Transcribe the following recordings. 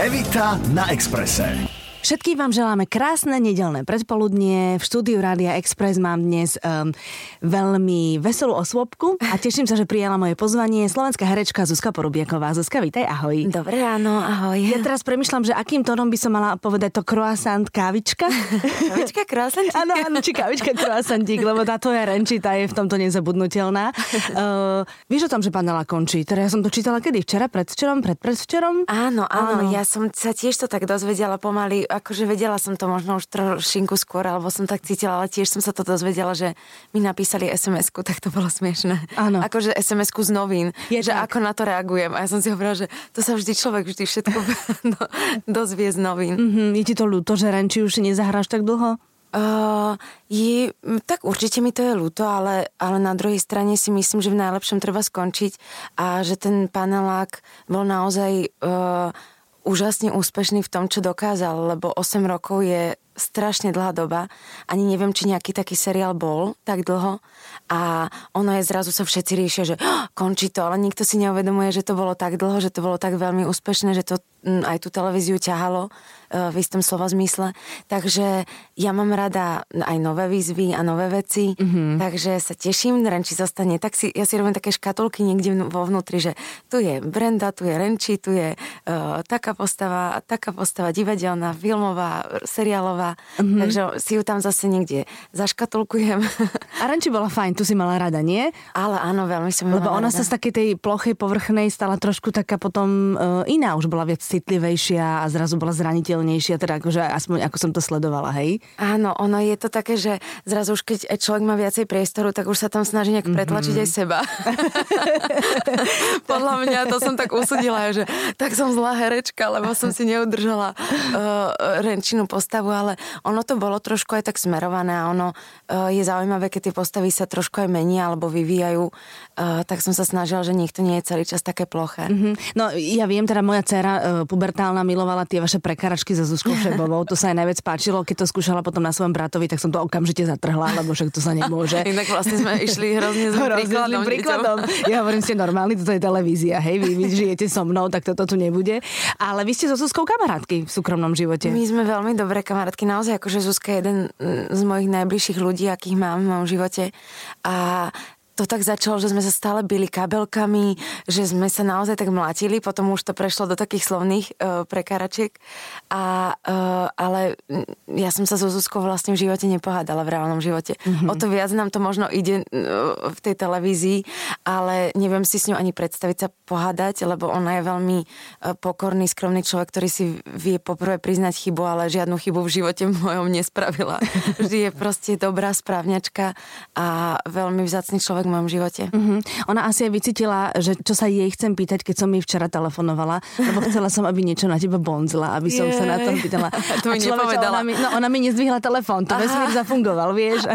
Evita na Exprese. Všetkým vám želáme krásne nedelné predpoludnie. V štúdiu Rádia Express mám dnes um, veľmi veselú osôbku a teším sa, že prijala moje pozvanie slovenská herečka Zuzka Porubiaková. Zuzka, vítaj, ahoj. Dobré ráno, ahoj. Ja teraz premyšľam, že akým tónom by som mala povedať to croissant kávička. kávička croissantík. Áno, áno, či kávička croissantík, lebo táto je renčita, je v tomto nezabudnutelná. Uh, vieš o tom, že panela končí? Teda ja som to čítala kedy? Včera, predvčerom, predpredvčerom? Áno, áno, áno, ja som sa tiež to tak dozvedela pomaly akože vedela som to možno už trošinku skôr, alebo som tak cítila, ale tiež som sa to dozvedela, že mi napísali SMS-ku, tak to bolo smiešné. Áno. Akože SMS-ku z novín, je že tak. ako na to reagujem. A ja som si hovorila, že to sa vždy človek vždy všetko do, dozvie z novín. Mm-hmm. Je ti to ľúto, že Renči už nezahráš tak dlho? Uh, je, tak určite mi to je ľúto, ale, ale na druhej strane si myslím, že v najlepšom treba skončiť a že ten panelák bol naozaj uh, úžasne úspešný v tom, čo dokázal, lebo 8 rokov je strašne dlhá doba. Ani neviem, či nejaký taký seriál bol tak dlho. A ono je zrazu sa všetci riešia, že oh, končí to, ale nikto si neuvedomuje, že to bolo tak dlho, že to bolo tak veľmi úspešné, že to mm, aj tú televíziu ťahalo v istom slova zmysle. Takže ja mám rada aj nové výzvy a nové veci, mm-hmm. takže sa teším, Renči zostane. Tak si, ja si robím také škatulky niekde vo vnútri, že tu je Brenda, tu je Renči, tu je uh, taká postava, taká postava divadelná, filmová, seriálová, mm-hmm. takže si ju tam zase niekde zaškatulkujem. A Renči bola fajn, tu si mala rada, nie? Ale áno, veľmi som Lebo ona rada. sa z takej tej plochej povrchnej stala trošku taká potom uh, iná, už bola viac citlivejšia a zrazu bola zraniteľná viditeľnejšia, teda akože aspoň ako som to sledovala, hej? Áno, ono je to také, že zrazu už keď človek má viacej priestoru, tak už sa tam snaží nejak pretlačiť mm-hmm. aj seba. Podľa mňa to som tak usudila, že tak som zlá herečka, lebo som si neudržala uh, renčinu postavu, ale ono to bolo trošku aj tak smerované a ono uh, je zaujímavé, keď tie postavy sa trošku aj menia alebo vyvíjajú, uh, tak som sa snažila, že niekto nie je celý čas také ploché. Mm-hmm. No ja viem, teda moja dcera uh, pubertálna milovala tie vaše prekaračky fotky so Zuzkou Šebovou, to sa aj najviac páčilo. Keď to skúšala potom na svojom bratovi, tak som to okamžite zatrhla, lebo však to sa nemôže. Inak vlastne sme išli hrozne zlým príkladom. príkladom. Ja hovorím, ste normálni, toto je televízia, hej, vy, vy žijete so mnou, tak toto tu nebude. Ale vy ste so Zuzkou kamarátky v súkromnom živote. My sme veľmi dobré kamarátky, naozaj akože Zuzka je jeden z mojich najbližších ľudí, akých mám v mojom živote. A to tak začalo, že sme sa stále byli kabelkami, že sme sa naozaj tak mlatili, potom už to prešlo do takých slovných uh, prekáračiek. A, uh, ale ja som sa so Zuzkou vlastne v živote nepohádala, v reálnom živote. Mm-hmm. O to viac nám to možno ide uh, v tej televízii, ale neviem si s ňou ani predstaviť sa pohádať, lebo ona je veľmi uh, pokorný, skromný človek, ktorý si vie poprvé priznať chybu, ale žiadnu chybu v živote mojom nespravila. Vždy je proste dobrá správňačka a veľmi vzácný človek mojom živote. Mm-hmm. Ona asi aj vycítila, že čo sa jej chcem pýtať, keď som jej včera telefonovala, lebo chcela som, aby niečo na teba bonzla, aby som sa na tom pýtala. to mi nepovedala. Ona mi, no, ona mi nezdvihla telefón, to vesmír zafungoval, vieš.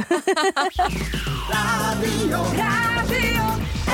Rádio, Rádio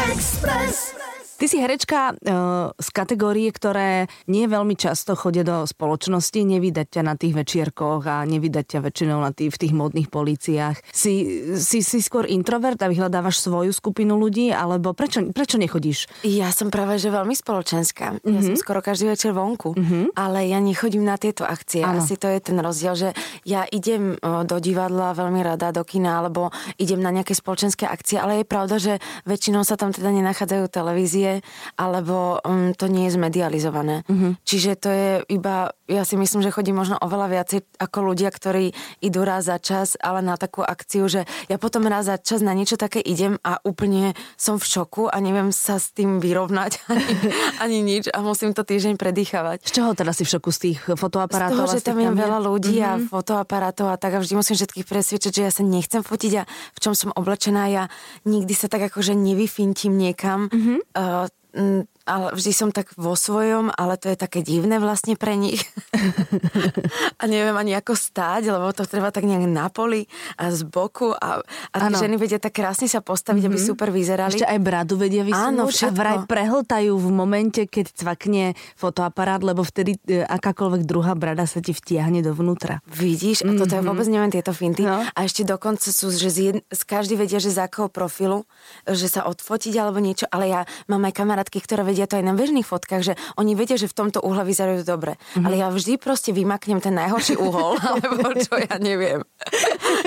Express. Ty si herečka uh, z kategórie, ktoré nie veľmi často chodia do spoločnosti, nevydať ťa na tých večierkoch a nevydať ťa väčšinou na tých, v tých módnych políciách. Si, si, si skôr introvert a vyhľadávaš svoju skupinu ľudí, alebo prečo, prečo nechodíš? Ja som práve že veľmi spoločenská. Mm-hmm. Som skoro každý večer vonku, mm-hmm. ale ja nechodím na tieto akcie. Ano. Asi to je ten rozdiel, že ja idem do divadla veľmi rada, do kina, alebo idem na nejaké spoločenské akcie, ale je pravda, že väčšinou sa tam teda nenachádzajú televízie alebo um, to nie je zmedializované. Mm-hmm. Čiže to je iba, ja si myslím, že chodí možno oveľa viacej ako ľudia, ktorí idú raz za čas, ale na takú akciu, že ja potom raz za čas na niečo také idem a úplne som v šoku a neviem sa s tým vyrovnať ani, ani nič a musím to týždeň predýchavať. Z čoho teda si v šoku? Z tých fotoaparátov? Z toho, že tam je veľa ľudí mm-hmm. a fotoaparátov a tak a vždy musím všetkých presvedčať, že ja sa nechcem fotiť a v čom som oblečená, ja nikdy sa tak akože nevyfintím niekam. Mm-hmm. Uh, 嗯 ale vždy som tak vo svojom, ale to je také divné vlastne pre nich. a neviem ani ako stáť, lebo to treba tak nejak na poli a z boku a, a tie ženy vedia tak krásne sa postaviť, mm-hmm. aby mhm. super vyzerali. Ešte aj bradu vedia vysunúť Áno, a vraj prehltajú v momente, keď cvakne fotoaparát, lebo vtedy e, akákoľvek druhá brada sa ti vtiahne dovnútra. Vidíš, a toto mm-hmm. ja vôbec neviem tieto finty. No. A ešte dokonca sú, že z, jed... z každý vedia, že z akého profilu, že sa odfotiť alebo niečo, ale ja mám aj kamarátky, ktoré vedia vidia to aj na bežných fotkách, že oni vedia, že v tomto uhle vyzerajú dobre. Mm-hmm. Ale ja vždy proste vymaknem ten najhorší uhol, alebo čo ja neviem.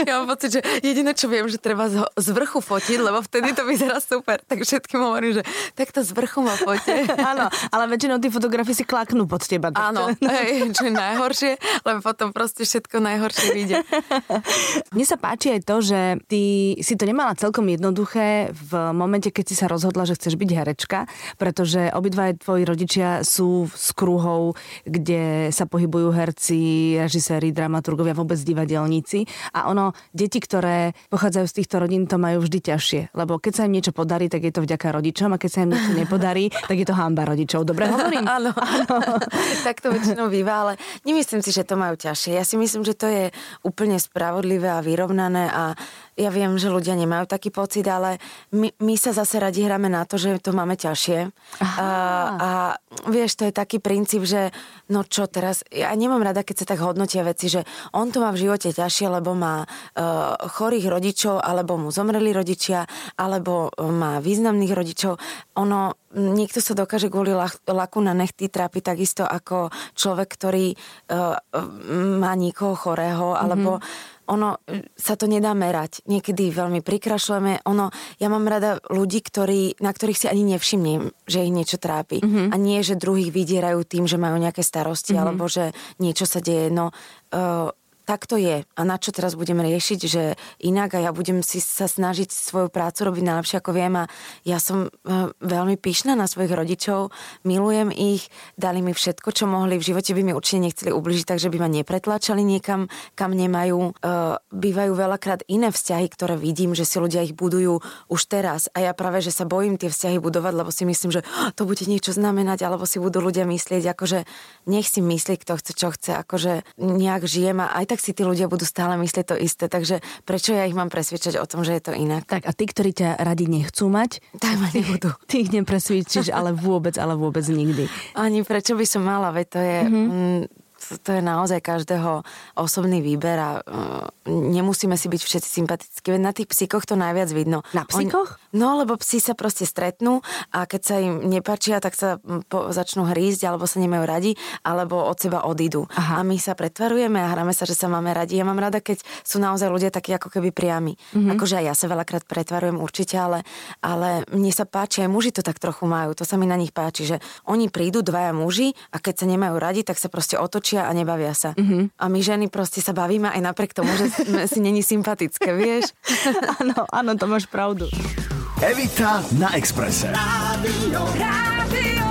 Ja mám pocit, že jediné, čo viem, že treba z, z vrchu fotiť, lebo vtedy to vyzerá super. Tak všetkým hovorím, že takto z vrchu ma fotie. Áno, ale väčšinou tí fotografy si klaknú pod teba. Áno, hej, čo je najhoršie, lebo potom proste všetko najhoršie vyjde. Mne sa páči aj to, že ty si to nemala celkom jednoduché v momente, keď si sa rozhodla, že chceš byť herečka, pretože obidva tvoji rodičia sú z kruhov, kde sa pohybujú herci, režiséri, dramaturgovia, vôbec divadelníci. A ono, deti, ktoré pochádzajú z týchto rodín, to majú vždy ťažšie. Lebo keď sa im niečo podarí, tak je to vďaka rodičom a keď sa im niečo nepodarí, tak je to hamba rodičov. Dobre hovorím? Áno. tak to väčšinou býva, ale nemyslím si, že to majú ťažšie. Ja si myslím, že to je úplne spravodlivé a vyrovnané a ja viem, že ľudia nemajú taký pocit, ale my, my sa zase radi hráme na to, že to máme ťažšie. A, a vieš, to je taký princíp, že no čo teraz, ja nemám rada, keď sa tak hodnotia veci, že on to má v živote ťažšie, lebo má uh, chorých rodičov, alebo mu zomreli rodičia, alebo má významných rodičov. Ono, niekto sa dokáže kvôli laku na nechty trápiť takisto ako človek, ktorý uh, má niekoho chorého, alebo mm-hmm ono e, sa to nedá merať. Niekedy veľmi prikrašľujeme. Ono, ja mám rada ľudí, ktorí, na ktorých si ani nevšimnem, že ich niečo trápi. Mm-hmm. A nie, že druhých vydierajú tým, že majú nejaké starosti, mm-hmm. alebo že niečo sa deje. No, uh, tak to je. A na čo teraz budeme riešiť, že inak a ja budem si sa snažiť svoju prácu robiť najlepšie ako viem. A ja som e, veľmi pyšná na svojich rodičov, milujem ich, dali mi všetko, čo mohli, v živote by mi určite nechceli ubližiť, takže by ma nepretlačali niekam, kam nemajú. E, bývajú veľakrát iné vzťahy, ktoré vidím, že si ľudia ich budujú už teraz. A ja práve, že sa bojím tie vzťahy budovať, lebo si myslím, že to bude niečo znamenať, alebo si budú ľudia myslieť, akože nech si myslí, kto chce, čo chce, akože nejak žijem. A aj tak si tí ľudia budú stále myslieť to isté, takže prečo ja ich mám presvedčať o tom, že je to inak? Tak a tí, ktorí ťa radi nechcú mať, tak ma nebudú. Ty ich nepresvedčíš, ale vôbec, ale vôbec nikdy. Ani prečo by som mala, veď to je... Mm-hmm to je naozaj každého osobný výber a uh, nemusíme si byť všetci sympatickí. Veď na tých psíkoch to najviac vidno. Na psíkoch? On, no, lebo psi sa proste stretnú a keď sa im nepačia, tak sa po, začnú hrísť alebo sa nemajú radi, alebo od seba odídu. Aha. A my sa pretvarujeme a hráme sa, že sa máme radi. Ja mám rada, keď sú naozaj ľudia takí ako keby priami. Mm-hmm. Akože aj ja sa veľakrát pretvarujem určite, ale, ale mne sa páči, aj muži to tak trochu majú. To sa mi na nich páči, že oni prídu dvaja muži a keď sa nemajú radi, tak sa proste otočia točia a nebavia sa. Mm-hmm. A my ženy proste sa bavíme aj napriek tomu, že si není sympatické, vieš? Áno, áno, to máš pravdu. Evita na Exprese. Rádio, Rádio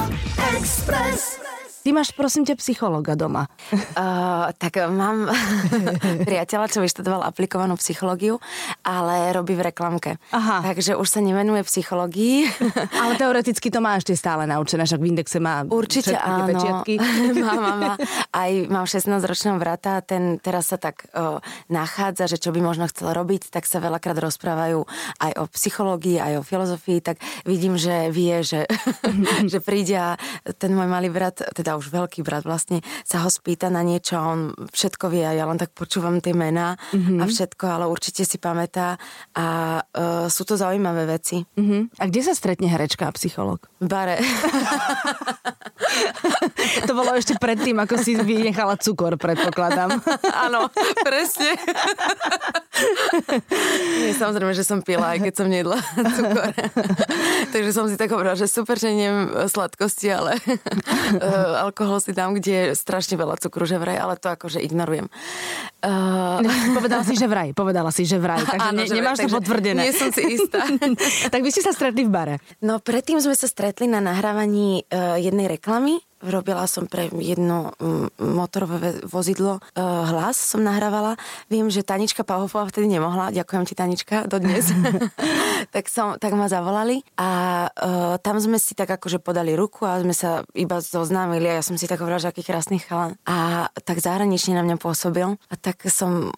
Express. Ty máš, prosím ťa, psychologa doma. Uh, tak mám priateľa, čo vyštudoval aplikovanú psychológiu, ale robí v reklamke. Aha. Takže už sa nevenuje psychológii. ale teoreticky to máš ešte stále naučené, však v indexe má Určite áno. pečiatky. má, má, má. Aj mám 16-ročného brata, ten teraz sa tak uh, nachádza, že čo by možno chcel robiť, tak sa veľakrát rozprávajú aj o psychológii, aj o filozofii, tak vidím, že vie, že, že príde a ten môj malý brat, teda už veľký brat vlastne sa ho spýta na niečo a on všetko vie a ja len tak počúvam tie mená mm-hmm. a všetko, ale určite si pamätá a uh, sú to zaujímavé veci. Mm-hmm. A kde sa stretne herečka a psycholog? V bare. to bolo ešte predtým, ako si vynechala cukor, predpokladám. Áno, presne. Nie, samozrejme, že som pila, aj keď som nejedla cukor. Takže som si tak hovorila, že super, že neviem sladkosti, ale uh, alkohol si dám, kde je strašne veľa cukru, že vraj, ale to akože ignorujem. Uh... Povedala si, že vraj, povedala si, že vraj, takže Áno, ne, že nemáš vraj, to potvrdené. Nie som si istá. tak vy ste sa stretli v bare. No predtým sme sa stretli na nahrávaní uh, jednej reklamy Robila som pre jedno mm, motorové vozidlo e, hlas, som nahrávala. Viem, že Tanička Pahofová vtedy nemohla, ďakujem ti Tanička, dodnes. tak, som, tak ma zavolali a uh, tam sme si tak akože podali ruku a sme sa iba zoznámili a ja som si tak hovorila, že aký krásny chalan. A tak zahranične na mňa pôsobil a tak som,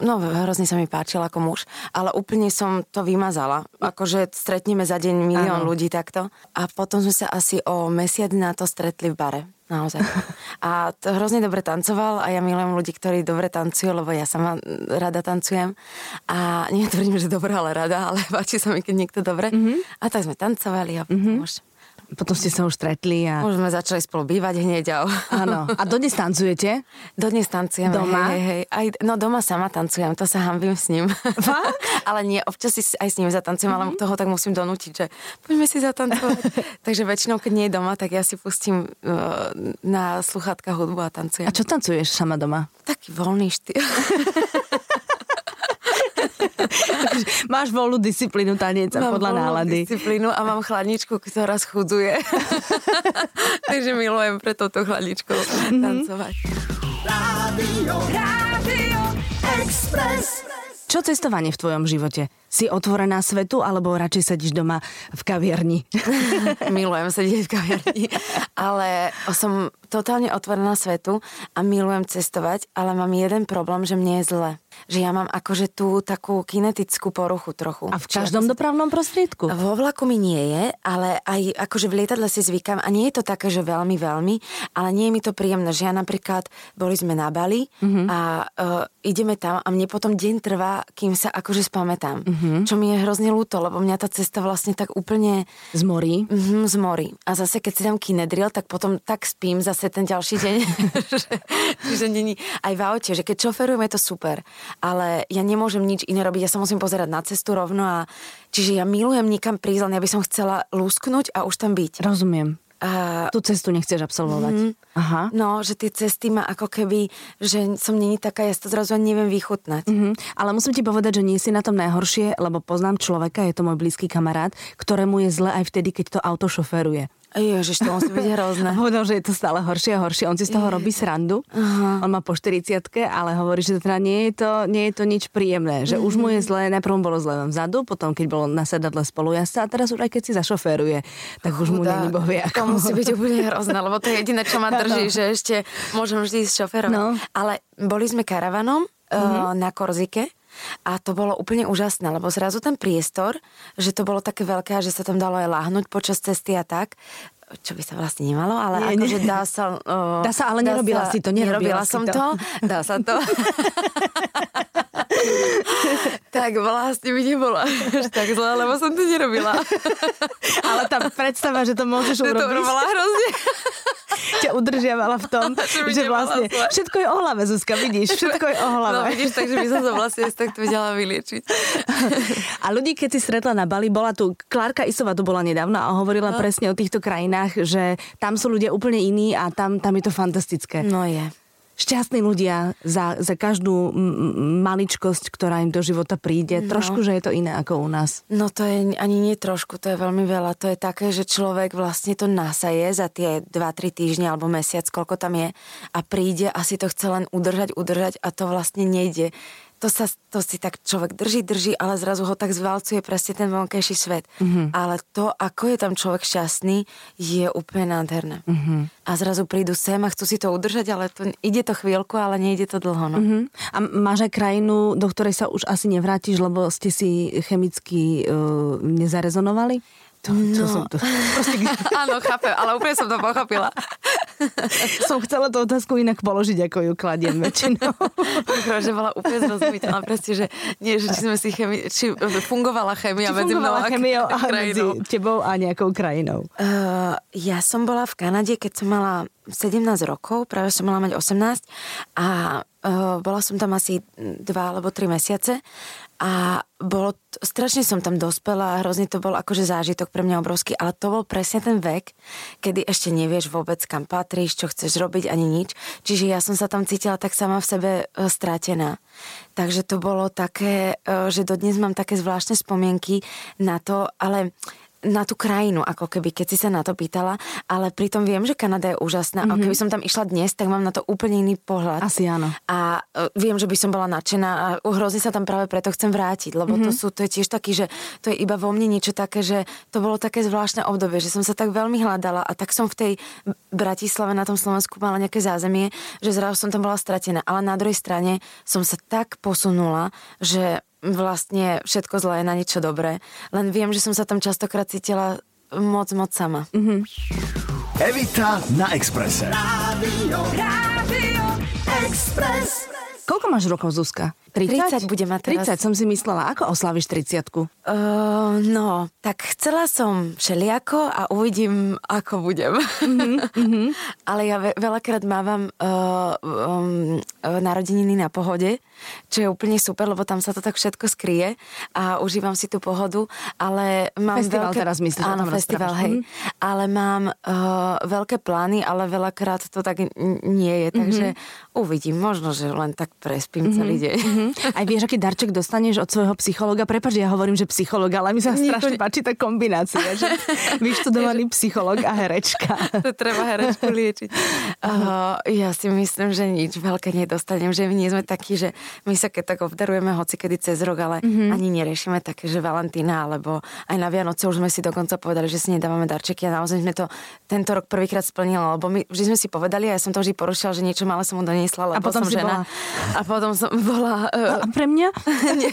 no hrozne sa mi páčil ako muž, ale úplne som to vymazala. Akože stretneme za deň milión ano. ľudí takto. A potom sme sa asi o mesiac na to stretli bare. Naozaj. A to hrozne dobre tancoval a ja milujem ľudí, ktorí dobre tancujú, lebo ja sama rada tancujem. A netvrdím, že dobre, ale rada, ale páči sa mi, keď niekto dobre. Mm-hmm. A tak sme tancovali a mm-hmm. už Potom ste sa už stretli a... Už sme začali spolu bývať hneď. A... Áno. A dodnes tancujete? Dodnes tancujeme. Doma? Hej, hej. Aj, no doma sama tancujem, to sa hambím s ním. ale nie, občas si aj s ním zatancujem, mm-hmm. ale mhm. toho tak musím donútiť, že poďme si zatancovať. Takže väčšinou, keď nie je doma, tak ja si pustím uh, na sluchátka hudbu a tancujem. A čo tancuješ sama doma? Taký voľný štýl. Máš voľnú disciplínu tanec mám podľa nálady. disciplínu a mám chladničku, ktorá schudzuje. Takže milujem pre toto chladničkou mm-hmm. tancovať. Rádio, Rádio Express. Čo cestovanie v tvojom živote? Si otvorená svetu, alebo radšej sedíš doma v kaviarni? Milujem sedieť v kaviarni, ale som totálne otvorená svetu a milujem cestovať, ale mám jeden problém, že mne je zle že ja mám akože tú takú kinetickú poruchu trochu. A v každom Čiže dopravnom prostriedku? Vo vlaku mi nie je, ale aj akože v lietadle si zvykám a nie je to také, že veľmi, veľmi, ale nie je mi to príjemné, že ja napríklad, boli sme na Bali mm-hmm. a uh, ideme tam a mne potom deň trvá, kým sa akože spamätám. Mm-hmm. Čo mi je hrozne ľúto, lebo mňa tá cesta vlastne tak úplne... Zmorí? Mm-hmm, zmorí. A zase keď si dám kinedril, tak potom tak spím zase ten ďalší deň. že, že není aj v aute, že keď šoferujem, je to super ale ja nemôžem nič iné robiť, ja sa musím pozerať na cestu rovno a čiže ja milujem nikam prísť, len ja by som chcela lusknúť a už tam byť. Rozumiem. A... Tú cestu nechceš absolvovať. Mm, Aha. No, že tie cesty ma ako keby, že som není taká, ja to zrazu ani neviem vychutnať. Mm-hmm. Ale musím ti povedať, že nie si na tom najhoršie, lebo poznám človeka, je to môj blízky kamarát, ktorému je zle aj vtedy, keď to auto šoferuje. Ježiš, to musí byť hrozné. Hovoril, že je to stále horšie a horšie. On si z toho robí srandu. Uh-huh. On má po 40 ale hovorí, že teda nie je to, nie je to nič príjemné. Že uh-huh. už mu je zle, najprv bolo zle vzadu, potom keď bolo na sedadle spolujazca a teraz už aj keď si zašoféruje, tak už mu není bohvie ako. To musí byť úplne hrozné, lebo to je jediné, čo ma drží, no. že ešte môžem vždy s šoférom. No. Ale boli sme karavanom uh-huh. na Korzike a to bolo úplne úžasné, lebo zrazu ten priestor, že to bolo také veľké a že sa tam dalo aj láhnuť počas cesty a tak, čo by sa vlastne nemalo, ale nie, akože dá sa... Uh, dá sa, ale dá nerobila sa, si to, nerobila, nerobila som to. to. Dá sa to. tak vlastne by nebola až tak zle, lebo som to nerobila. ale tá predstava, že to môžeš urobiť... To urobila hrozne ťa udržiavala v tom, že vlastne všetko je o hlave, Zuzka, vidíš, všetko je o hlave. No vidíš, takže by som sa vlastne takto vedela vyliečiť. A ľudí, keď si stretla na Bali, bola tu, Klárka Isova tu bola nedávno a hovorila no. presne o týchto krajinách, že tam sú ľudia úplne iní a tam, tam je to fantastické. No je šťastní ľudia za, za každú m- maličkosť, ktorá im do života príde. No. Trošku, že je to iné ako u nás. No to je ani nie trošku, to je veľmi veľa. To je také, že človek vlastne to nasaje za tie 2-3 týždne alebo mesiac, koľko tam je a príde a si to chce len udržať, udržať a to vlastne nejde to, sa, to si tak človek drží, drží, ale zrazu ho tak zvalcuje presne ten vonkajší svet. Mm-hmm. Ale to, ako je tam človek šťastný, je úplne nádherné. Mm-hmm. A zrazu prídu sem a chcú si to udržať, ale to, ide to chvíľku, ale nejde to dlho. No. Mm-hmm. A máš aj krajinu, do ktorej sa už asi nevrátiš, lebo ste si chemicky uh, nezarezonovali? To, no. som to... Áno, chápem, ale úplne som to pochopila. som chcela tú otázku inak položiť, ako ju kladiem väčšinou. že bola úplne zrozumiteľná. Presne, že nie, že či sme si chemi... či fungovala chemia či medzi mnou a chemia a medzi tebou a nejakou krajinou. Uh, ja som bola v Kanade, keď som mala 17 rokov, práve som mala mať 18 a uh, bola som tam asi 2 alebo 3 mesiace a bolo, strašne som tam dospela a hrozne to bol akože zážitok pre mňa obrovský, ale to bol presne ten vek, kedy ešte nevieš vôbec kam patríš, čo chceš robiť, ani nič. Čiže ja som sa tam cítila tak sama v sebe e, stratená. Takže to bolo také, e, že dodnes mám také zvláštne spomienky na to, ale na tú krajinu, ako keby, keď si sa na to pýtala, ale pritom viem, že Kanada je úžasná mm-hmm. a mhm. keby som tam išla dnes, tak mám na to úplne iný pohľad. Asi áno. A uh, viem, že by som bola nadšená a hrozne sa tam práve preto chcem vrátiť, lebo mm-hmm. to, sú, to je tiež taký, že to je iba vo mne niečo také, že to bolo také zvláštne obdobie, že som sa tak veľmi hľadala a tak som v tej Bratislave na tom Slovensku mala nejaké zázemie, že zrazu som tam bola stratená, ale na druhej strane som sa tak posunula, že vlastne všetko zlé je na niečo dobré. Len viem, že som sa tam častokrát cítila moc, moc sama. Mm-hmm. Evita na Exprese. Rádio, Rádio Express. Koľko máš rokov, Zuzka? 30? 30 bude mať teraz. 30 som si myslela. Ako oslavíš 30 uh, No, tak chcela som všeliako a uvidím, ako budem. Mm-hmm. Ale ja ve- veľakrát mávam uh, um, narodeniny na pohode, čo je úplne super, lebo tam sa to tak všetko skrie a užívam si tú pohodu, ale mám festival veľké... teraz myslíš, Áno, festival, hej. Mm-hmm. Ale mám uh, veľké plány, ale veľakrát to tak nie je, takže mm-hmm. uvidím. Možno, že len tak prespím mm-hmm. celý deň. Mm-hmm. Aj vieš, aký darček dostaneš od svojho psychologa? Prepač, ja hovorím, že psycholog, ale mi sa strašne páči tá kombinácia, že vyštudovaný psycholog a herečka. To treba herečku liečiť. Uh, ja si myslím, že nič veľké nedostanem, že my nie sme takí, že my sa keď tak obdarujeme hoci kedy cez rok, ale mm-hmm. ani neriešime také, že Valentína, alebo aj na Vianoce už sme si dokonca povedali, že si nedávame darčeky a naozaj sme to tento rok prvýkrát splnili, lebo my vždy sme si povedali a ja som to vždy porušila, že niečo malé som mu doniesla, lebo a potom som žena. Bola... A potom som bola a pre mňa? nie,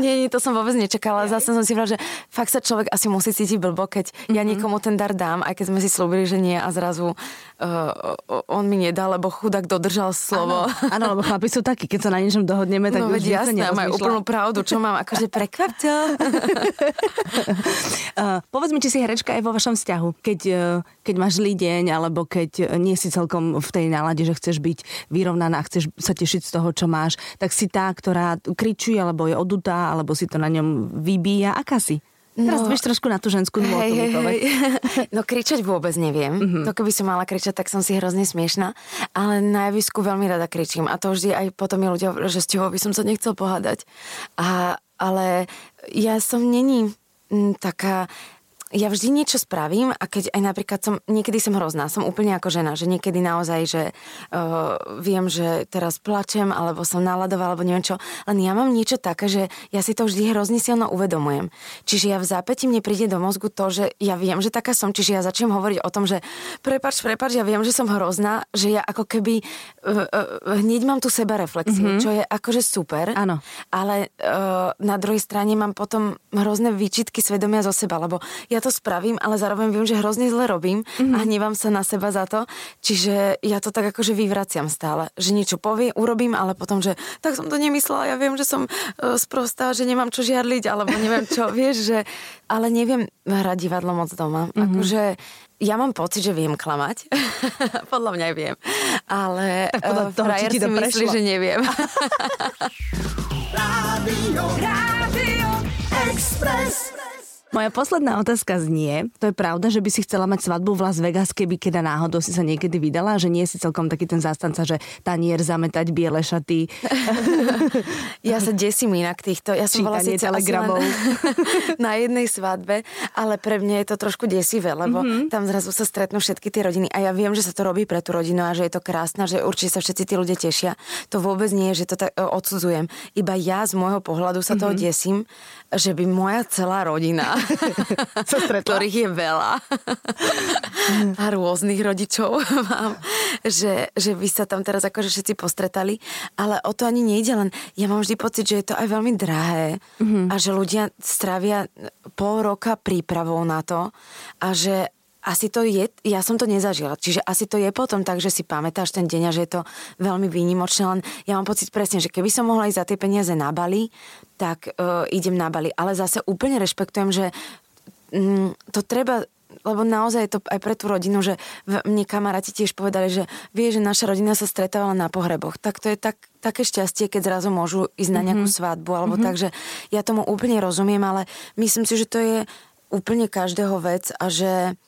nie, nie, to som vôbec nečakala. Zase som si povedala, že fakt sa človek asi musí cítiť blbo, keď mm-hmm. ja mhm. niekomu ten dar dám, aj keď sme si slúbili, že nie a zrazu uh, on mi nedá, lebo chudák dodržal slovo. Áno, lebo chlapi sú takí, keď sa na niečom dohodneme, tak no, už veď jasné, majú úplnú pravdu, čo mám akože prekvapil. uh, povedz mi, či si herečka aj vo vašom vzťahu, keď, uh, keď máš zlý deň, alebo keď nie si celkom v tej nálade, že chceš byť vyrovnaná, chceš sa tešiť z toho, čo máš, tak si tá, ktorá kričí, alebo je odutá, alebo si to na ňom vybíja. Aká si? Teraz no, vieš trošku na tú ženskú nôtu hej, hej, No kričať vôbec neviem. Mm-hmm. To keby som mala kričať, tak som si hrozne smiešná. Ale na javisku veľmi rada kričím. A to vždy aj potom je ľudia, že s tebou by som sa nechcel pohádať. A, ale ja som není m, taká ja vždy niečo spravím a keď aj napríklad som, niekedy som hrozná, som úplne ako žena, že niekedy naozaj, že uh, viem, že teraz plačem, alebo som náladová, alebo neviem čo, len ja mám niečo také, že ja si to vždy hrozne silno uvedomujem. Čiže ja v zápäti mne príde do mozgu to, že ja viem, že taká som, čiže ja začnem hovoriť o tom, že prepač, prepač, ja viem, že som hrozná, že ja ako keby uh, uh, hneď mám tu seba reflexiu, mm-hmm. čo je akože super, Áno. ale uh, na druhej strane mám potom hrozné výčitky svedomia zo seba, lebo ja ja to spravím, ale zároveň viem, že hrozne zle robím mm-hmm. a hnevam sa na seba za to. Čiže ja to tak akože vyvraciam stále. Že niečo povie, urobím, ale potom, že tak som to nemyslela, ja viem, že som uh, sprostá, že nemám čo žiarliť, alebo neviem čo, vieš, že... Ale neviem hrať divadlo moc doma. Mm-hmm. Akože ja mám pocit, že viem klamať. podľa mňa viem. Ale tak podľa toho, uh, ti to si myslí, že neviem. Rádio, Rádio Express. Moja posledná otázka znie, to je pravda, že by si chcela mať svadbu v Las Vegas, keby keda náhodou si sa niekedy vydala, že nie si celkom taký ten zástanca, že tanier zametať biele šaty. ja sa desím inak týchto. Ja som bola síce telegramov. na jednej svadbe, ale pre mňa je to trošku desivé, lebo mm-hmm. tam zrazu sa stretnú všetky tie rodiny a ja viem, že sa to robí pre tú rodinu a že je to krásne, že určite sa všetci tí ľudia tešia. To vôbec nie je, že to tak e, odsudzujem. Iba ja z môjho pohľadu sa mm-hmm. toho desím, že by moja celá rodina ktorých je veľa a rôznych rodičov mám, že, že by sa tam teraz akože všetci postretali, ale o to ani nejde, len ja mám vždy pocit, že je to aj veľmi drahé mm-hmm. a že ľudia stravia pol roka prípravou na to a že asi to je, ja som to nezažila, čiže asi to je potom tak, že si pamätáš ten deň a že je to veľmi výnimočné, len ja mám pocit presne, že keby som mohla ísť za tie peniaze na Bali, tak uh, idem na Bali. Ale zase úplne rešpektujem, že um, to treba lebo naozaj je to aj pre tú rodinu, že mne kamaráti tiež povedali, že vie, že naša rodina sa stretávala na pohreboch. Tak to je tak, také šťastie, keď zrazu môžu ísť na nejakú mm-hmm. svadbu, alebo mm-hmm. tak, že ja tomu úplne rozumiem, ale myslím si, že to je úplne každého vec a že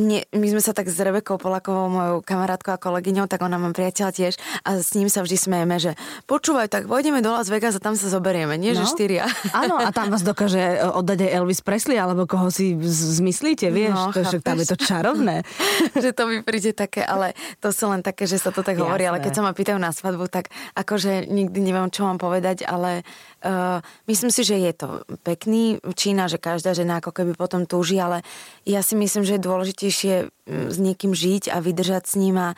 mne, my sme sa tak s Rebekou Polakovou, mojou kamarátkou a kolegyňou, tak ona mám priateľa tiež a s ním sa vždy smejeme, že počúvaj, tak vojdeme do Las Vegas a tam sa zoberieme, nie no. že štyria. Áno, a tam vás dokáže e, oddať aj Elvis Presley, alebo koho si zmyslíte, vieš, no, to, že tam je to čarovné. že to mi príde také, ale to sú len také, že sa to tak Jasné. hovorí, ale keď sa ma pýtajú na svadbu, tak akože nikdy neviem, čo mám povedať, ale uh, myslím si, že je to pekný čína, že každá žena ako keby potom túži, ale ja si myslím, že je dôležité dôležitejšie mm, s niekým žiť a vydržať s ním a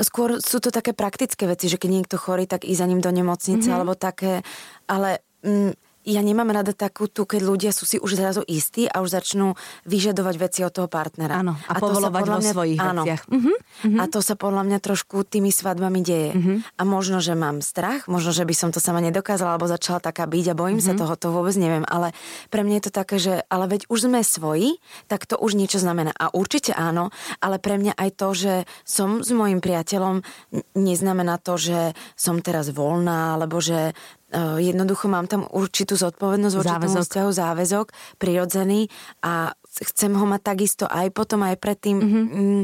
skôr sú to také praktické veci, že keď niekto chorý, tak ísť za ním do nemocnice mm-hmm. alebo také, ale mm, ja nemám rada takú tu, keď ľudia sú si už zrazu istí a už začnú vyžadovať veci od toho partnera. Áno, a, a povolovať vo mňa, svojich áno, veciach. Uh-huh. A to sa podľa mňa trošku tými svadbami deje. Uh-huh. A možno, že mám strach, možno, že by som to sama nedokázala, alebo začala taká byť a bojím uh-huh. sa toho, to vôbec neviem. Ale pre mňa je to také, že ale veď už sme svoji, tak to už niečo znamená. A určite áno, ale pre mňa aj to, že som s mojim priateľom, neznamená to, že som teraz voľná, alebo že jednoducho mám tam určitú zodpovednosť, určitú vzťahu, záväzok, prirodzený a chcem ho mať takisto aj potom, aj predtým. Mm-hmm.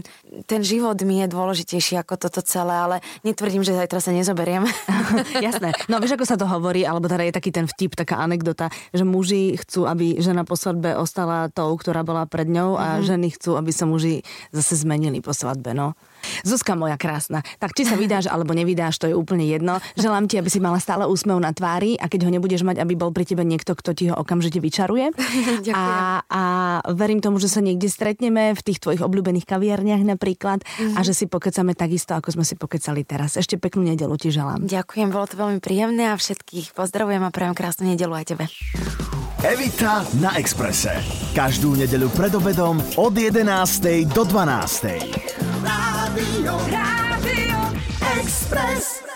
Ten život mi je dôležitejší ako toto celé, ale netvrdím, že zajtra sa nezoberiem. Jasné. No vieš, ako sa to hovorí, alebo teda je taký ten vtip, taká anekdota, že muži chcú, aby žena po svadbe ostala tou, ktorá bola pred ňou a mm-hmm. ženy chcú, aby sa muži zase zmenili po svadbe, no. Zuzka moja krásna, tak či sa vydáš alebo nevydáš, to je úplne jedno. Želám ti, aby si mala stále úsmev na tvári a keď ho nebudeš mať, aby bol pri tebe niekto, kto ti ho okamžite vyčaruje. a, a verím tomu, že sa niekde stretneme v tých tvojich obľúbených kaviarniach napríklad mm-hmm. a že si pokecame takisto, ako sme si pokecali teraz. Ešte peknú nedelu ti želám. Ďakujem, bolo to veľmi príjemné a všetkých pozdravujem a prajem krásnu nedelu aj tebe. Evita na Exprese. Každú nedelu pred obedom od 11. do 12. Rádio, Rádio Express.